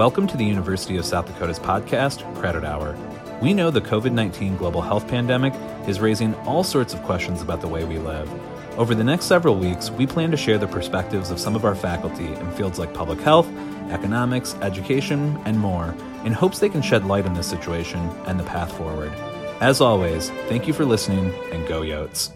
Welcome to the University of South Dakota's podcast, Credit Hour. We know the COVID 19 global health pandemic is raising all sorts of questions about the way we live. Over the next several weeks, we plan to share the perspectives of some of our faculty in fields like public health, economics, education, and more, in hopes they can shed light on this situation and the path forward. As always, thank you for listening and go Yotes.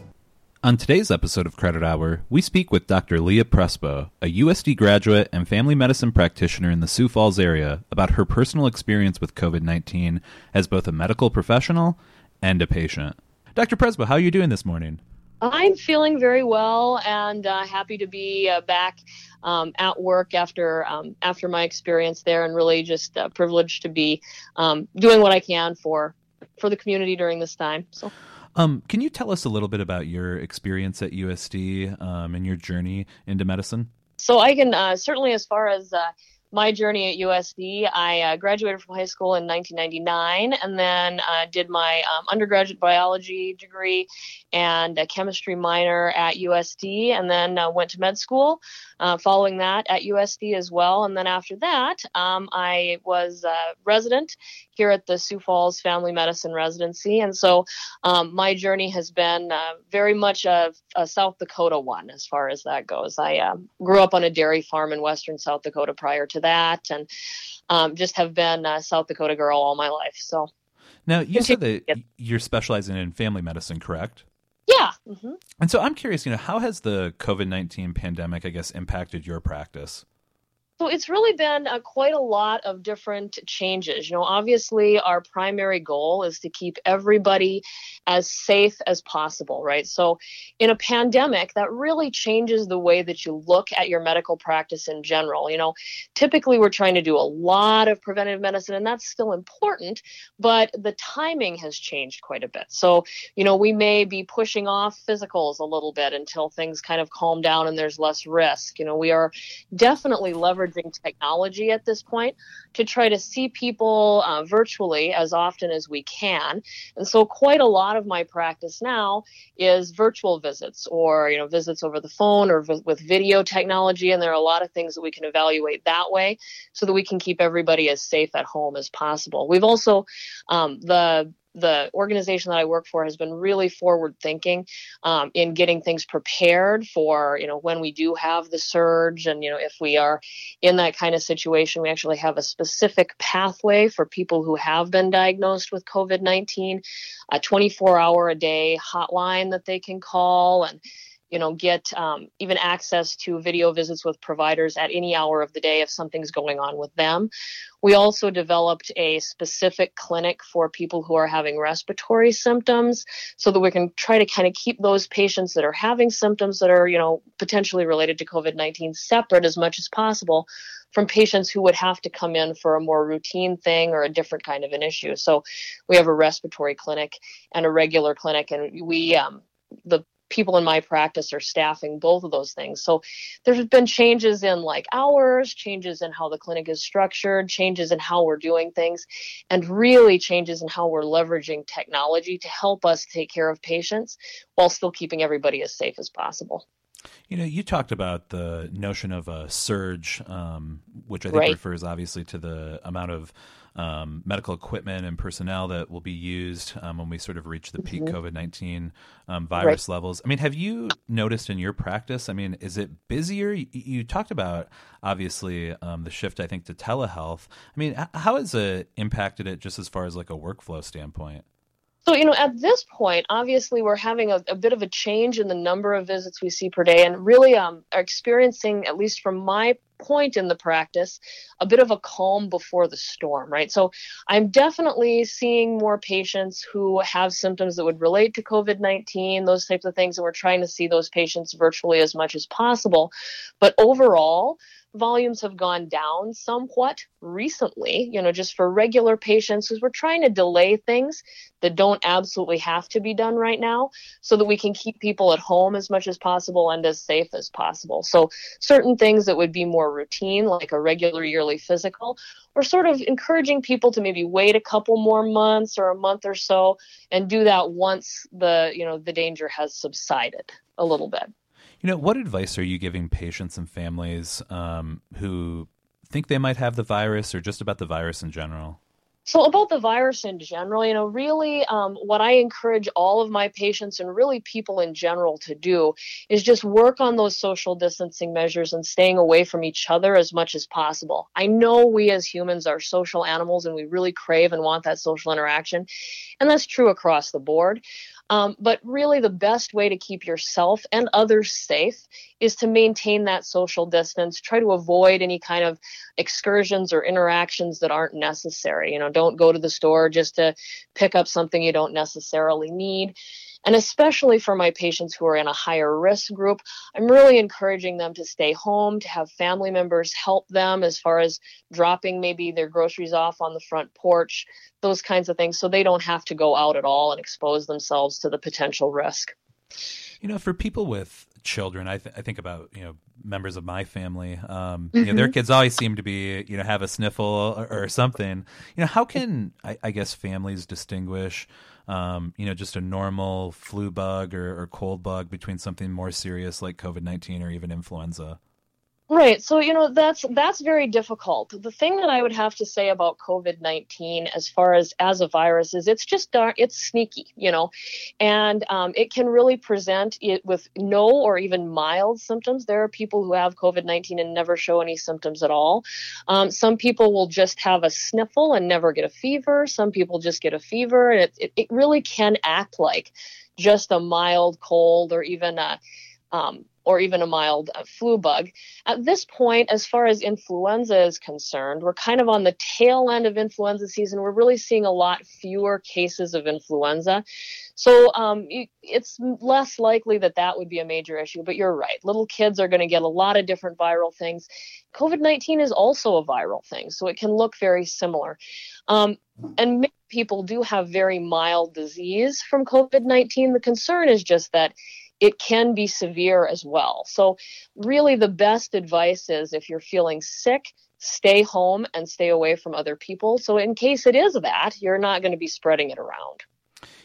On today's episode of Credit Hour, we speak with Dr. Leah Prespo, a USD graduate and family medicine practitioner in the Sioux Falls area, about her personal experience with COVID 19 as both a medical professional and a patient. Dr. Prespo, how are you doing this morning? I'm feeling very well and uh, happy to be uh, back um, at work after um, after my experience there, and really just uh, privileged to be um, doing what I can for for the community during this time. So. Um, can you tell us a little bit about your experience at USD um, and your journey into medicine? So I can uh, certainly, as far as uh, my journey at USD, I uh, graduated from high school in 1999 and then uh, did my um, undergraduate biology degree and a chemistry minor at USD, and then uh, went to med school uh, following that at USD as well. And then after that, um, I was a resident here at the Sioux Falls Family Medicine Residency. And so um, my journey has been uh, very much a, a, South Dakota one as far as that goes. I uh, grew up on a dairy farm in western South Dakota prior to that, and um, just have been a South Dakota girl all my life. So. Now, you said that you're specializing in family medicine, correct? Yeah. Mm-hmm. And so I'm curious, you know, how has the COVID 19 pandemic, I guess, impacted your practice? So it's really been uh, quite a lot of different changes. You know, obviously, our primary goal is to keep everybody as safe as possible, right? So, in a pandemic, that really changes the way that you look at your medical practice in general. You know, typically we're trying to do a lot of preventive medicine, and that's still important, but the timing has changed quite a bit. So, you know, we may be pushing off physicals a little bit until things kind of calm down and there's less risk. You know, we are definitely leveraging leveraging technology at this point to try to see people uh, virtually as often as we can. And so, quite a lot of my practice now is virtual visits or you know visits over the phone or v- with video technology. And there are a lot of things that we can evaluate that way, so that we can keep everybody as safe at home as possible. We've also um, the the organization that I work for has been really forward thinking um, in getting things prepared for you know when we do have the surge and you know if we are in that kind of situation we actually have a specific pathway for people who have been diagnosed with COVID-19 a 24 hour a day hotline that they can call and you know, get um, even access to video visits with providers at any hour of the day if something's going on with them. We also developed a specific clinic for people who are having respiratory symptoms so that we can try to kind of keep those patients that are having symptoms that are, you know, potentially related to COVID 19 separate as much as possible from patients who would have to come in for a more routine thing or a different kind of an issue. So we have a respiratory clinic and a regular clinic, and we um, the people in my practice are staffing both of those things. So there's been changes in like hours, changes in how the clinic is structured, changes in how we're doing things, and really changes in how we're leveraging technology to help us take care of patients while still keeping everybody as safe as possible. You know, you talked about the notion of a surge, um, which I think right. refers obviously to the amount of um, medical equipment and personnel that will be used um, when we sort of reach the peak mm-hmm. COVID 19 um, virus right. levels. I mean, have you noticed in your practice? I mean, is it busier? You, you talked about obviously um, the shift, I think, to telehealth. I mean, how has it impacted it just as far as like a workflow standpoint? So, you know, at this point, obviously, we're having a, a, bit of a change in the number of visits we see per day and really um, are experiencing, at least from my point in the practice, a bit of a calm before the storm, right? So, I'm definitely seeing more patients who have symptoms that would relate to COVID 19, those types of things, and we're trying to see those patients virtually as much as possible. But overall, volumes have gone down somewhat recently, you know, just for regular patients, because we're trying to delay things that don't absolutely have to be done right now so that we can keep people at home as much as possible and as safe as possible. So, certain things that would be more routine, like a regular yearly physical, we're sort of encouraging people to maybe wait a couple more months or a month or so and do that once the, you know, the danger has subsided a little bit. You know, what advice are you giving patients and families um, who think they might have the virus or just about the virus in general? So, about the virus in general, you know, really um, what I encourage all of my patients and really people in general to do is just work on those social distancing measures and staying away from each other as much as possible. I know we as humans are social animals and we really crave and want that social interaction. And that's true across the board. Um, but really, the best way to keep yourself and others safe is to maintain that social distance. Try to avoid any kind of excursions or interactions that aren't necessary. You know, don't go to the store just to pick up something you don't necessarily need. And especially for my patients who are in a higher risk group, I'm really encouraging them to stay home, to have family members help them as far as dropping maybe their groceries off on the front porch, those kinds of things, so they don't have to go out at all and expose themselves to the potential risk. You know, for people with children, I, th- I think about you know members of my family. Um, mm-hmm. You know, their mm-hmm. kids always seem to be you know have a sniffle or, or something. You know, how can I, I guess families distinguish um, you know, just a normal flu bug or, or cold bug between something more serious like COVID 19 or even influenza? Right. So, you know, that's that's very difficult. The thing that I would have to say about COVID-19 as far as as a virus is it's just dark it's sneaky, you know. And um, it can really present it with no or even mild symptoms. There are people who have COVID-19 and never show any symptoms at all. Um, some people will just have a sniffle and never get a fever. Some people just get a fever. And it, it, it really can act like just a mild cold or even a um, or even a mild uh, flu bug. At this point, as far as influenza is concerned, we're kind of on the tail end of influenza season. We're really seeing a lot fewer cases of influenza. So um, it's less likely that that would be a major issue. But you're right. Little kids are going to get a lot of different viral things. COVID 19 is also a viral thing, so it can look very similar. Um, and many people do have very mild disease from COVID 19. The concern is just that it can be severe as well. So, really, the best advice is if you're feeling sick, stay home and stay away from other people. So, in case it is that, you're not going to be spreading it around.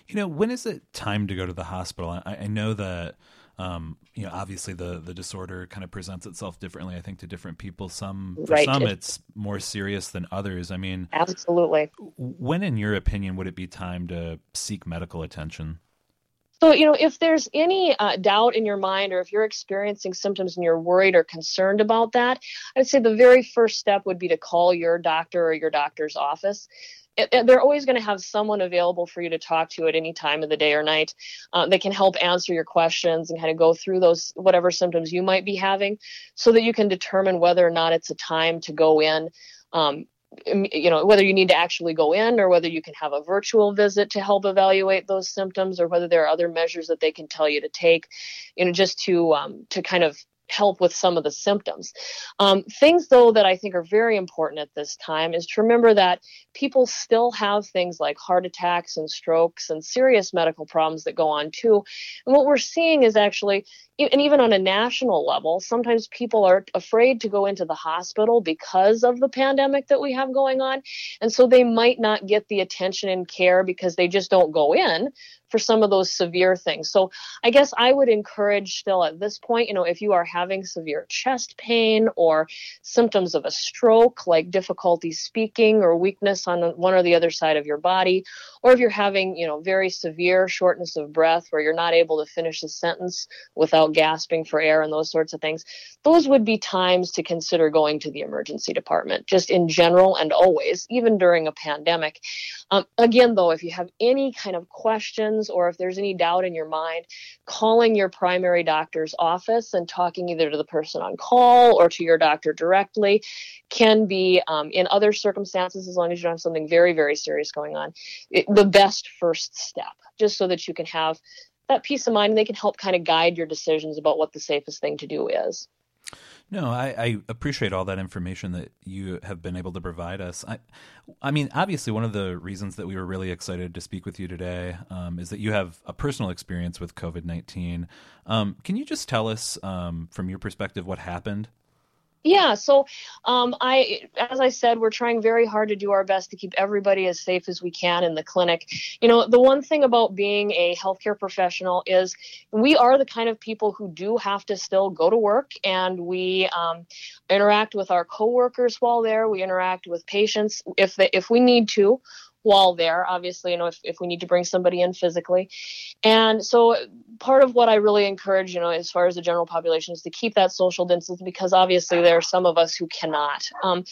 You know, when is it time to go to the hospital? I, I know that. Um, you know, obviously the the disorder kind of presents itself differently. I think to different people. Some for right. some it's more serious than others. I mean, absolutely. When, in your opinion, would it be time to seek medical attention? So, you know, if there's any uh, doubt in your mind or if you're experiencing symptoms and you're worried or concerned about that, I'd say the very first step would be to call your doctor or your doctor's office. They're always going to have someone available for you to talk to at any time of the day or night. Uh, they can help answer your questions and kind of go through those whatever symptoms you might be having so that you can determine whether or not it's a time to go in. Um, you know whether you need to actually go in or whether you can have a virtual visit to help evaluate those symptoms or whether there are other measures that they can tell you to take you know just to um, to kind of help with some of the symptoms. Um, things, though, that I think are very important at this time is to remember that people still have things like heart attacks and strokes and serious medical problems that go on too. And what we're seeing is actually, and even on a national level, sometimes people are afraid to go into the hospital because of the pandemic that we have going on. And so they might not get the attention and care because they just don't go in for some of those severe things. So I guess I would encourage still at this point, you know, if you are having severe chest pain or symptoms of a stroke, like difficulty speaking or weakness on one or the other side of your body, or if you're having, you know, very severe shortness of breath where you're not able to finish a sentence without gasping for air and those sorts of things, those would be times to consider going to the emergency department, just in general and always, even during a pandemic. Um, again, though, if you have any kind of questions or if there's any doubt in your mind, calling your primary doctor's office and talking either to the person on call or to your doctor directly can be, um, in other circumstances, as long as you don't have something very, very serious going on, it, the best first step, just so that you can have that peace of mind and they can help kind of guide your decisions about what the safest thing to do is. No, I, I, appreciate all that information that you have been able to provide us. I, I mean, obviously, one of the reasons that we were really excited to speak with you today um, is that you have a personal experience with COVID nineteen. Um, can you just tell us, um, from your perspective, what happened? Yeah, so um, I, as I said, we're trying very hard to do our best to keep everybody as safe as we can in the clinic. You know, the one thing about being a healthcare professional is we are the kind of people who do have to still go to work, and we um, interact with our coworkers while there. We interact with patients if they, if we need to while there obviously you know if, if we need to bring somebody in physically. And so part of what i really encourage you know as far as the general population is to keep that social distance because obviously there are some of us who cannot. Um,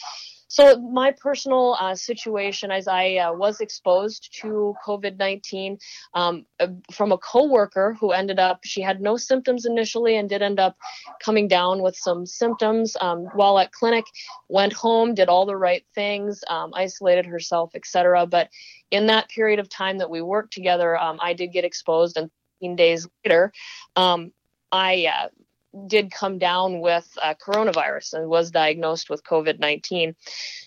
so my personal uh, situation, as I uh, was exposed to COVID-19 um, uh, from a coworker who ended up, she had no symptoms initially and did end up coming down with some symptoms um, while at clinic. Went home, did all the right things, um, isolated herself, etc. But in that period of time that we worked together, um, I did get exposed, and 15 days later, um, I uh, did come down with uh, coronavirus and was diagnosed with COVID 19.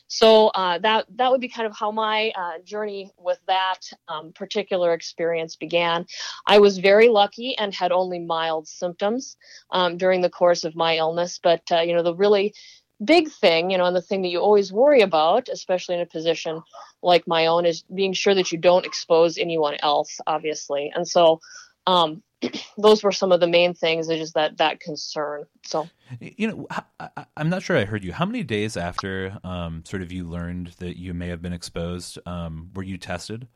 So uh, that that would be kind of how my uh, journey with that um, particular experience began. I was very lucky and had only mild symptoms um, during the course of my illness, but uh, you know the really big thing, you know, and the thing that you always worry about, especially in a position like my own, is being sure that you don't expose anyone else, obviously. And so um, those were some of the main things. Is just that that concern. So, you know, I, am not sure I heard you. How many days after, um, sort of, you learned that you may have been exposed, um, were you tested?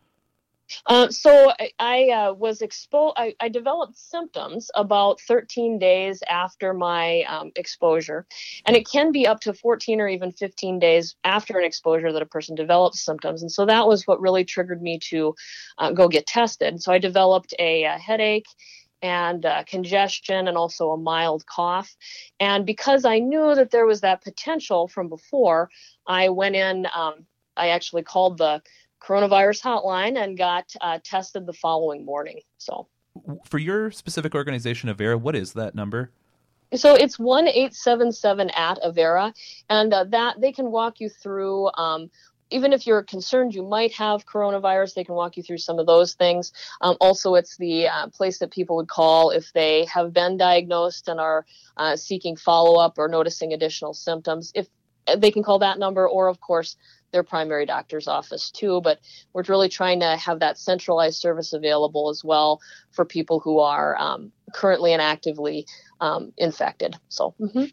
Uh, so I, I uh, was exposed. I, I, developed symptoms about 13 days after my um, exposure, and it can be up to 14 or even 15 days after an exposure that a person develops symptoms. And so that was what really triggered me to uh, go get tested. So I developed a, a headache and uh, congestion and also a mild cough. And because I knew that there was that potential from before, I went in. Um, I actually called the coronavirus hotline and got uh, tested the following morning. So, for your specific organization, Avera, what is that number? So it's one eight seven seven at Avera, and uh, that they can walk you through. Um, even if you're concerned you might have coronavirus, they can walk you through some of those things. Um, also, it's the uh, place that people would call if they have been diagnosed and are uh, seeking follow up or noticing additional symptoms. If they can call that number, or of course, their primary doctor's office too. But we're really trying to have that centralized service available as well for people who are um, currently and actively um, infected. So. Mm-hmm.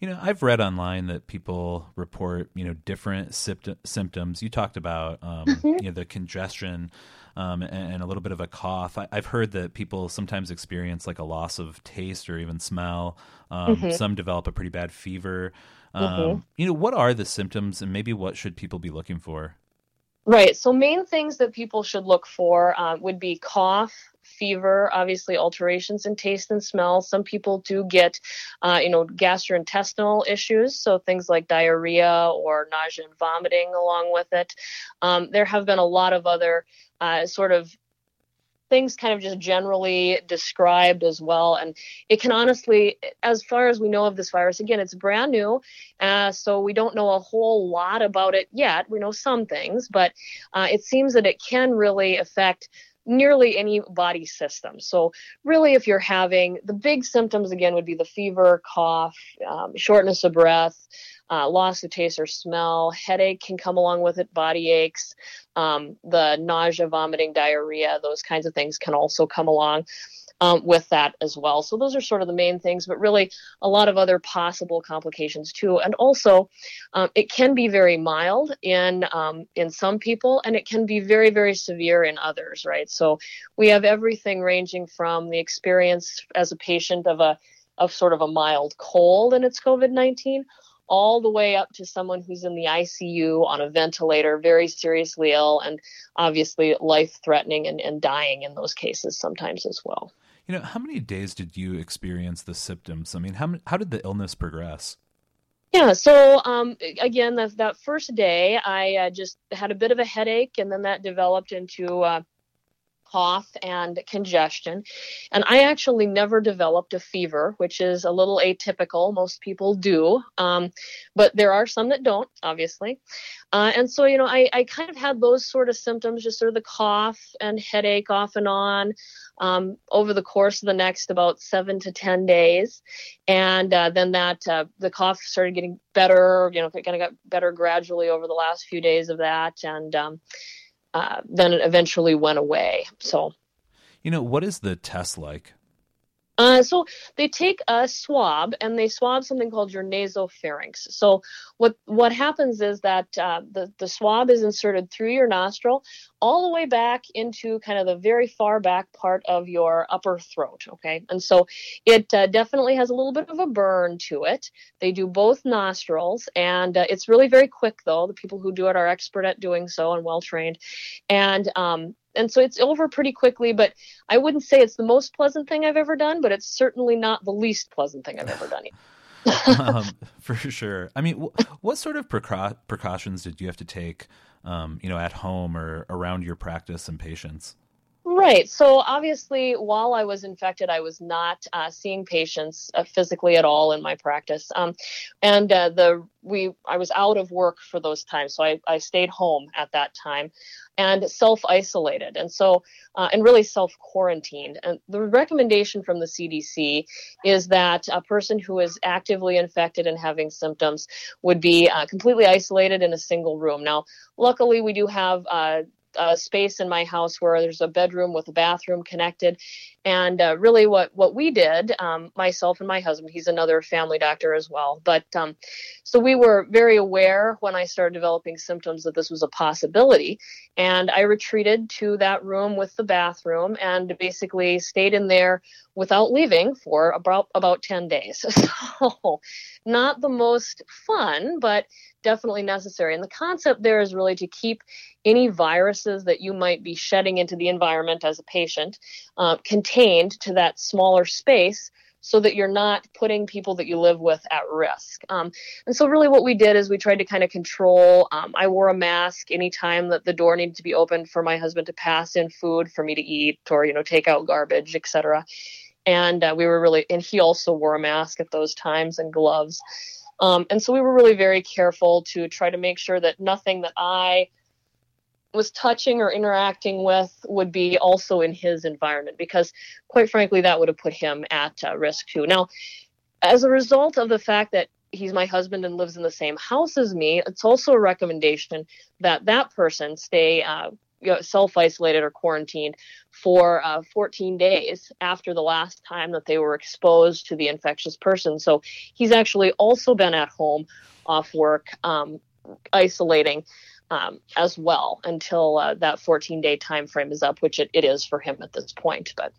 You know, I've read online that people report, you know, different symptoms. You talked about, um, mm-hmm. you know, the congestion um, and, and, a little bit of a cough. I, have heard that people sometimes experience like a loss of taste or even smell. Um, mm-hmm. Some develop a pretty bad fever. Um, mm-hmm. You know, what are the symptoms and maybe what should people be looking for? Right. So, main things that people should look for uh, would be cough, fever, obviously alterations in taste and smell. Some people do get, uh, you know, gastrointestinal issues, so things like diarrhea or nausea and vomiting along with it. Um, there have been a lot of other uh, sort of things kind of just generally described as well. And it can honestly, as far as we know of this virus, again, it's brand new. Uh, so we don't know a whole lot about it yet. We know some things, but uh, it seems that it can really affect nearly any body system. So, really, if you're having the big symptoms again, would be the fever, cough, um, shortness of breath, uh, loss of taste or smell, headache can come along with it, body aches, um, the nausea, vomiting, diarrhea, those kinds of things can also come along. Um, with that as well. So those are sort of the main things, but really a lot of other possible complications too. And also, um, it can be very mild in um, in some people, and it can be very very severe in others. Right. So we have everything ranging from the experience as a patient of a of sort of a mild cold and it's COVID nineteen all the way up to someone who's in the ICU on a ventilator, very seriously ill, and obviously life threatening and, and dying in those cases sometimes as well. You know, how many days did you experience the symptoms? I mean, how, how did the illness progress? Yeah, so um, again, that, that first day, I uh, just had a bit of a headache, and then that developed into uh, cough and congestion. And I actually never developed a fever, which is a little atypical. Most people do, um, but there are some that don't, obviously. Uh, and so, you know, I, I kind of had those sort of symptoms, just sort of the cough and headache off and on. Um, over the course of the next about seven to 10 days. And uh, then that, uh, the cough started getting better, you know, it kind of got better gradually over the last few days of that. And um, uh, then it eventually went away. So, you know, what is the test like? Uh, so they take a swab and they swab something called your nasopharynx. So what what happens is that uh, the the swab is inserted through your nostril all the way back into kind of the very far back part of your upper throat. Okay, and so it uh, definitely has a little bit of a burn to it. They do both nostrils, and uh, it's really very quick though. The people who do it are expert at doing so and well trained, and um, and so it's over pretty quickly. But I wouldn't say it's the most pleasant thing I've ever done, but it's certainly not the least pleasant thing I've ever done. um, for sure. I mean, wh- what sort of precau- precautions did you have to take, um, you know, at home or around your practice and patients? Right. So obviously, while I was infected, I was not uh, seeing patients uh, physically at all in my practice, um, and uh, the we I was out of work for those times, so I, I stayed home at that time and self isolated, and so uh, and really self quarantined. And the recommendation from the CDC is that a person who is actively infected and having symptoms would be uh, completely isolated in a single room. Now, luckily, we do have uh, a space in my house where there's a bedroom with a bathroom connected. And uh, really, what what we did, um, myself and my husband, he's another family doctor as well. But um, so we were very aware when I started developing symptoms that this was a possibility, and I retreated to that room with the bathroom and basically stayed in there without leaving for about about 10 days. So not the most fun, but definitely necessary. And the concept there is really to keep any viruses that you might be shedding into the environment as a patient uh, contained to that smaller space so that you're not putting people that you live with at risk. Um, and so, really, what we did is we tried to kind of control. Um, I wore a mask anytime that the door needed to be opened for my husband to pass in food for me to eat or, you know, take out garbage, etc. And uh, we were really, and he also wore a mask at those times and gloves. Um, and so we were really very careful to try to make sure that nothing that I was touching or interacting with would be also in his environment because quite frankly that would have put him at uh, risk too. Now as a result of the fact that he's my husband and lives in the same house as me it's also a recommendation that that person stay uh, self-isolated or quarantined for uh, 14 days after the last time that they were exposed to the infectious person. So he's actually also been at home off work um, isolating um, as well until uh, that 14 day time frame is up, which it, it is for him at this point. But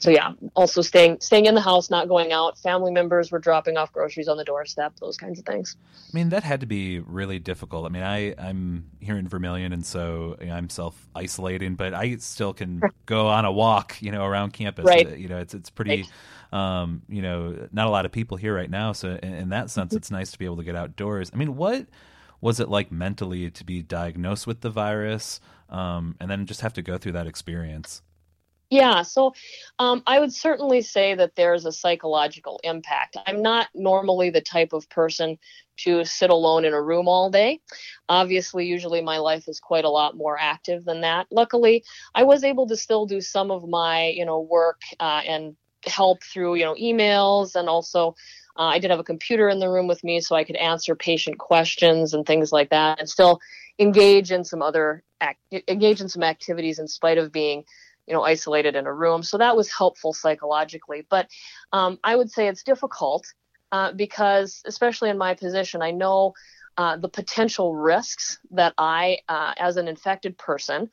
so yeah, also staying staying in the house, not going out. Family members were dropping off groceries on the doorstep, those kinds of things. I mean, that had to be really difficult. I mean, I I'm here in Vermillion, and so you know, I'm self isolating, but I still can go on a walk, you know, around campus. Right. Uh, you know, it's it's pretty. Right. Um, you know, not a lot of people here right now, so in, in that sense, mm-hmm. it's nice to be able to get outdoors. I mean, what was it like mentally to be diagnosed with the virus um, and then just have to go through that experience? Yeah, so um, I would certainly say that there's a psychological impact. I'm not normally the type of person to sit alone in a room all day. Obviously, usually my life is quite a lot more active than that. Luckily, I was able to still do some of my, you know, work uh, and help through, you know, emails and also uh, I did have a computer in the room with me so I could answer patient questions and things like that and still engage in some other act- engage in some activities in spite of being you know isolated in a room. So that was helpful psychologically. But um, i would say it's difficult uh, because especially in my position i know uh, the potential risks that i uh, as an infected person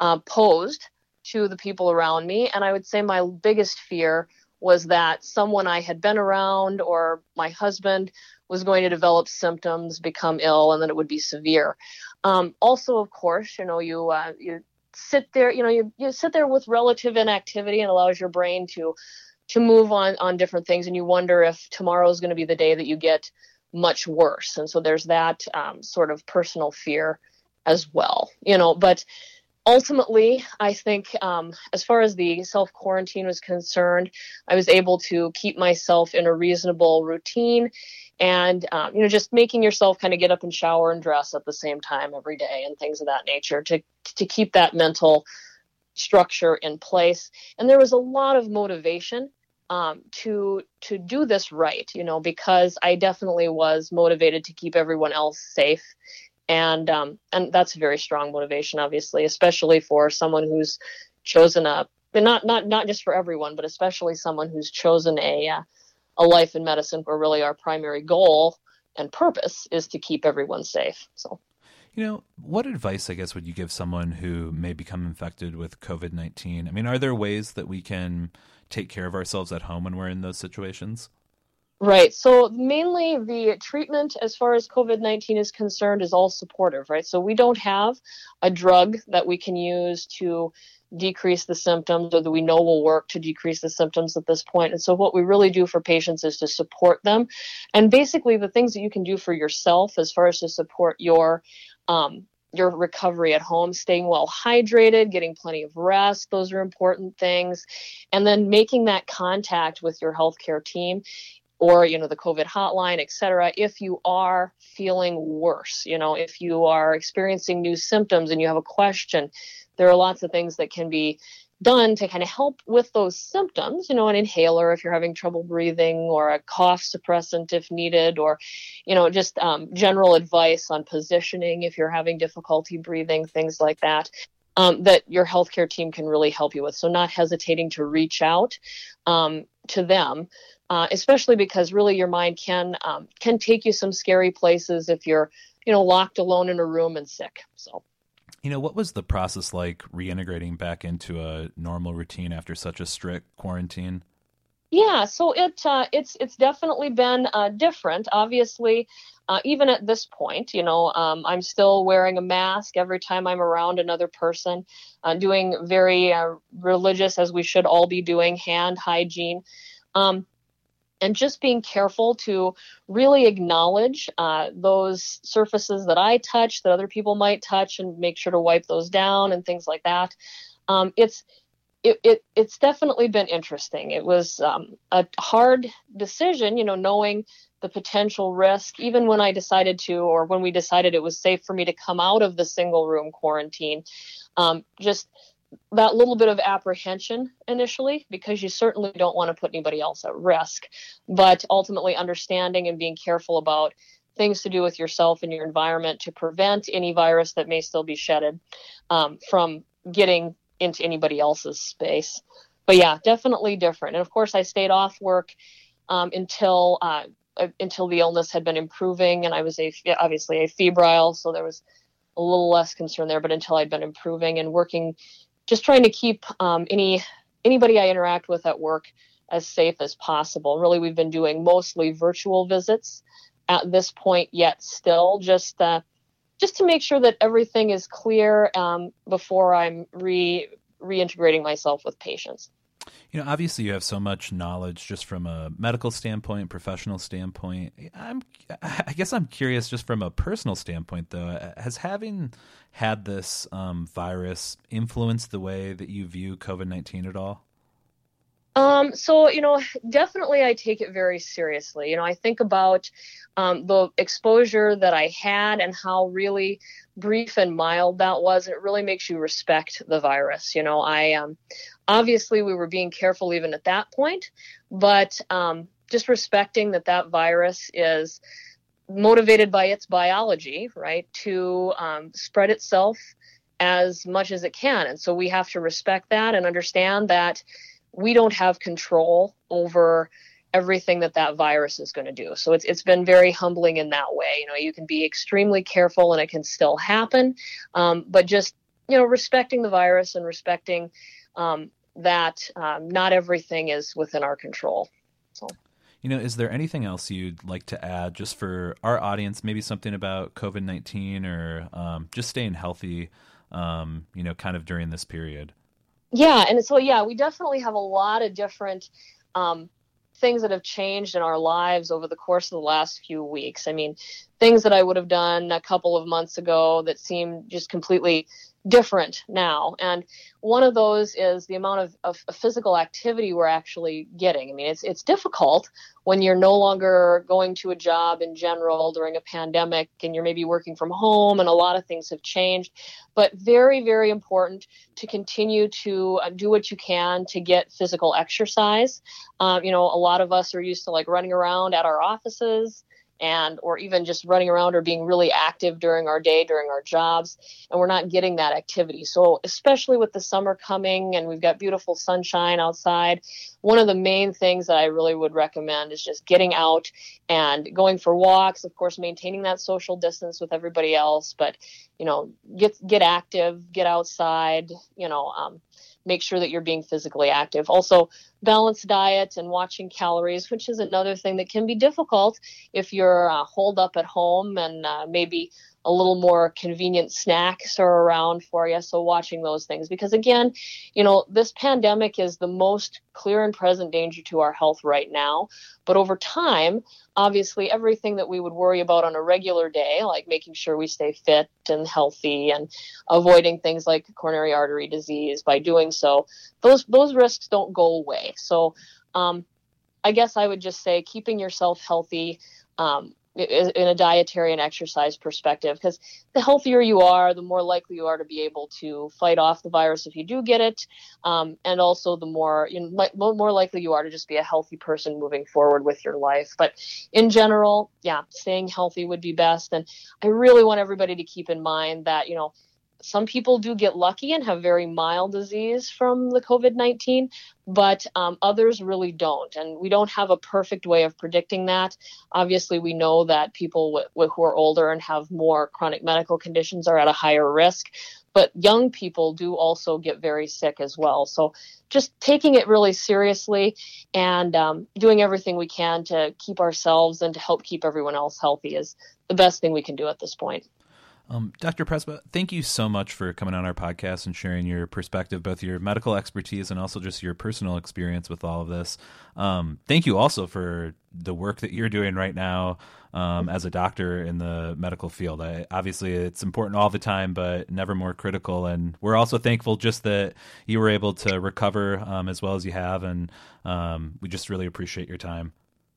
uh, posed to the people around me. And i would say my biggest fear was that someone I had been around or my husband was going to develop symptoms, become ill, and then it would be severe. Um, also, of course, you know, you uh, you sit there, you know, you, you sit there with relative inactivity and allows your brain to to move on on different things, and you wonder if tomorrow is going to be the day that you get much worse. And so there's that um, sort of personal fear as well, you know, but ultimately, I think um, as far as the self quarantine was concerned, I was able to keep myself in a reasonable routine and, um, you know, just making yourself kind of get up and shower and dress at the same time every day and things of that nature to, to keep that mental structure in place. And there was a lot of motivation um, to to do this right, you know, because I definitely was motivated to keep everyone else safe, and um, and that's a very strong motivation, obviously, especially for someone who's chosen a not not not just for everyone, but especially someone who's chosen a uh, a life in medicine where really our primary goal and purpose is to keep everyone safe. So. You know, what advice, I guess, would you give someone who may become infected with COVID 19? I mean, are there ways that we can take care of ourselves at home when we're in those situations? Right. So, mainly the treatment as far as COVID 19 is concerned is all supportive, right? So, we don't have a drug that we can use to decrease the symptoms or that we know will work to decrease the symptoms at this point. And so, what we really do for patients is to support them. And basically, the things that you can do for yourself as far as to support your um, your recovery at home, staying well hydrated, getting plenty of rest. Those are important things. And then making that contact with your healthcare team or, you know, the COVID hotline, et cetera, if you are feeling worse, you know, if you are experiencing new symptoms and you have a question, there are lots of things that can be done to kind of help with those symptoms, you know, an inhaler if you're having trouble breathing, or a cough suppressant if needed, or, you know, just um, general advice on positioning if you're having difficulty breathing, things like that. Um, that your healthcare team can really help you with. So, not hesitating to reach out um, to them, uh, especially because really your mind can um, can take you some scary places if you're, you know, locked alone in a room and sick. So. You know, what was the process like reintegrating back into a normal routine after such a strict quarantine? Yeah, so it uh, it's it's definitely been uh, different. Obviously, uh, even at this point, you know, um, I'm still wearing a mask every time I'm around another person, uh, doing very uh, religious, as we should all be doing, hand hygiene. Um, and just being careful to really acknowledge uh, those surfaces that I touch that other people might touch and make sure to wipe those down and things like that. Um, it's it, it, it's definitely been interesting. It was um, a hard decision, you know, knowing the potential risk, even when I decided to, or when we decided it was safe for me to come out of the single room quarantine. Um, just that little bit of apprehension initially because you certainly don't want to put anybody else at risk. But ultimately understanding and being careful about things to do with yourself and your environment to prevent any virus that may still be shedded um, from getting into anybody else's space. But yeah definitely different. And of course i stayed off work um, until uh, until the illness had been improving and i was a obviously afebrile so there was a little less concern there but until i'd been improving and working just trying to keep um, any anybody I interact with at work as safe as possible. Really, we've been doing mostly virtual visits at this point, yet still just uh, just to make sure that everything is clear um, before I'm re reintegrating myself with patients. You know, obviously, you have so much knowledge just from a medical standpoint, professional standpoint. I'm, I guess, I'm curious, just from a personal standpoint, though, has having had this um, virus influenced the way that you view COVID nineteen at all? Um, so you know, definitely, I take it very seriously. You know, I think about um, the exposure that I had and how really brief and mild that was. It really makes you respect the virus. You know, I um, obviously we were being careful even at that point, but um, just respecting that that virus is motivated by its biology, right, to um, spread itself as much as it can, and so we have to respect that and understand that we don't have control over everything that that virus is going to do. So it's it's been very humbling in that way. You know, you can be extremely careful and it can still happen, um, but just you know respecting the virus and respecting um, that um, not everything is within our control. So. You know, is there anything else you'd like to add just for our audience? Maybe something about COVID 19 or um, just staying healthy, um, you know, kind of during this period? Yeah. And so, yeah, we definitely have a lot of different um, things that have changed in our lives over the course of the last few weeks. I mean, things that I would have done a couple of months ago that seem just completely different now. And one of those is the amount of, of, physical activity we're actually getting. I mean, it's, it's difficult when you're no longer going to a job in general during a pandemic and you're maybe working from home and a lot of things have changed. But very, very important to continue to uh, do what you can to get physical exercise. Um, you know, a lot of us are used to like running around at our offices and or even just running around or being really active during our day during our jobs and we're not getting that activity so especially with the summer coming and we've got beautiful sunshine outside one of the main things that i really would recommend is just getting out and going for walks of course maintaining that social distance with everybody else but you know get get active get outside you know um, make sure that you're being physically active. Also, balanced diet and watching calories, which is another thing that can be difficult if you're uh, holed up at home and uh, maybe a little more convenient snacks are around for you. So watching those things because again, you know, this pandemic is the most clear and present danger to our health right now. But over time, obviously everything that we would worry about on a regular day, like making sure we stay fit and healthy and avoiding things like coronary artery disease by doing so, those those risks don't go away. So um, I guess I would just say keeping yourself healthy, um, in a dietary and exercise perspective because the healthier you are the more likely you are to be able to fight off the virus if you do get it. Um, and also the more you know, more likely you are to just be a healthy person moving forward with your life. But in general yeah staying healthy would be best. And i really want everybody to keep in mind that you know some people do get lucky and have very mild disease from the COVID 19, but um, others really don't. And we don't have a perfect way of predicting that. Obviously, we know that people w- w- who are older and have more chronic medical conditions are at a higher risk. But young people do also get very sick as well. So just taking it really seriously and um, doing everything we can to keep ourselves and to help keep everyone else healthy is the best thing we can do at this point. Um, Dr. Prespa, thank you so much for coming on our podcast and sharing your perspective, both your medical expertise and also just your personal experience with all of this. Um, thank you also for the work that you're doing right now um, as a doctor in the medical field. I, obviously, it's important all the time, but never more critical. And we're also thankful just that you were able to recover um, as well as you have, and um, we just really appreciate your time.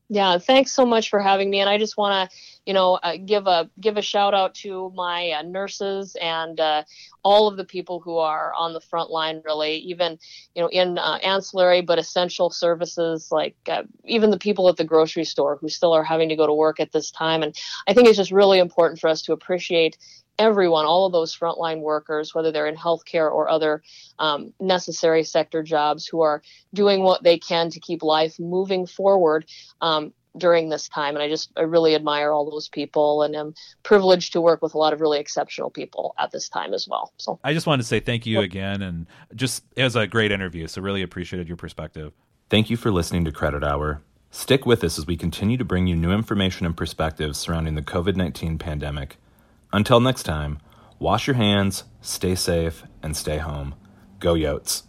Yeah, thanks so much for having me. And I just want to, you know, uh, give a give a shout out to my uh, nurses and uh, all of the people who are on the front line. Really, even you know, in uh, ancillary but essential services, like uh, even the people at the grocery store who still are having to go to work at this time. And I think it's just really important for us to appreciate everyone, all of those frontline workers, whether they're in healthcare or other um, necessary sector jobs, who are doing what they can to keep life moving forward. Um, during this time. And i just i really admire all those people and am privileged to work with a lot of really exceptional people at this time as well. So i just wanted to say thank you again and just it was a great interview so really appreciated your perspective. Thank you for listening to credit hour. Stick with us as we continue to bring you new information and perspectives surrounding the covid-19 pandemic until next time, wash your hands, stay safe, and stay home. Go Yotes.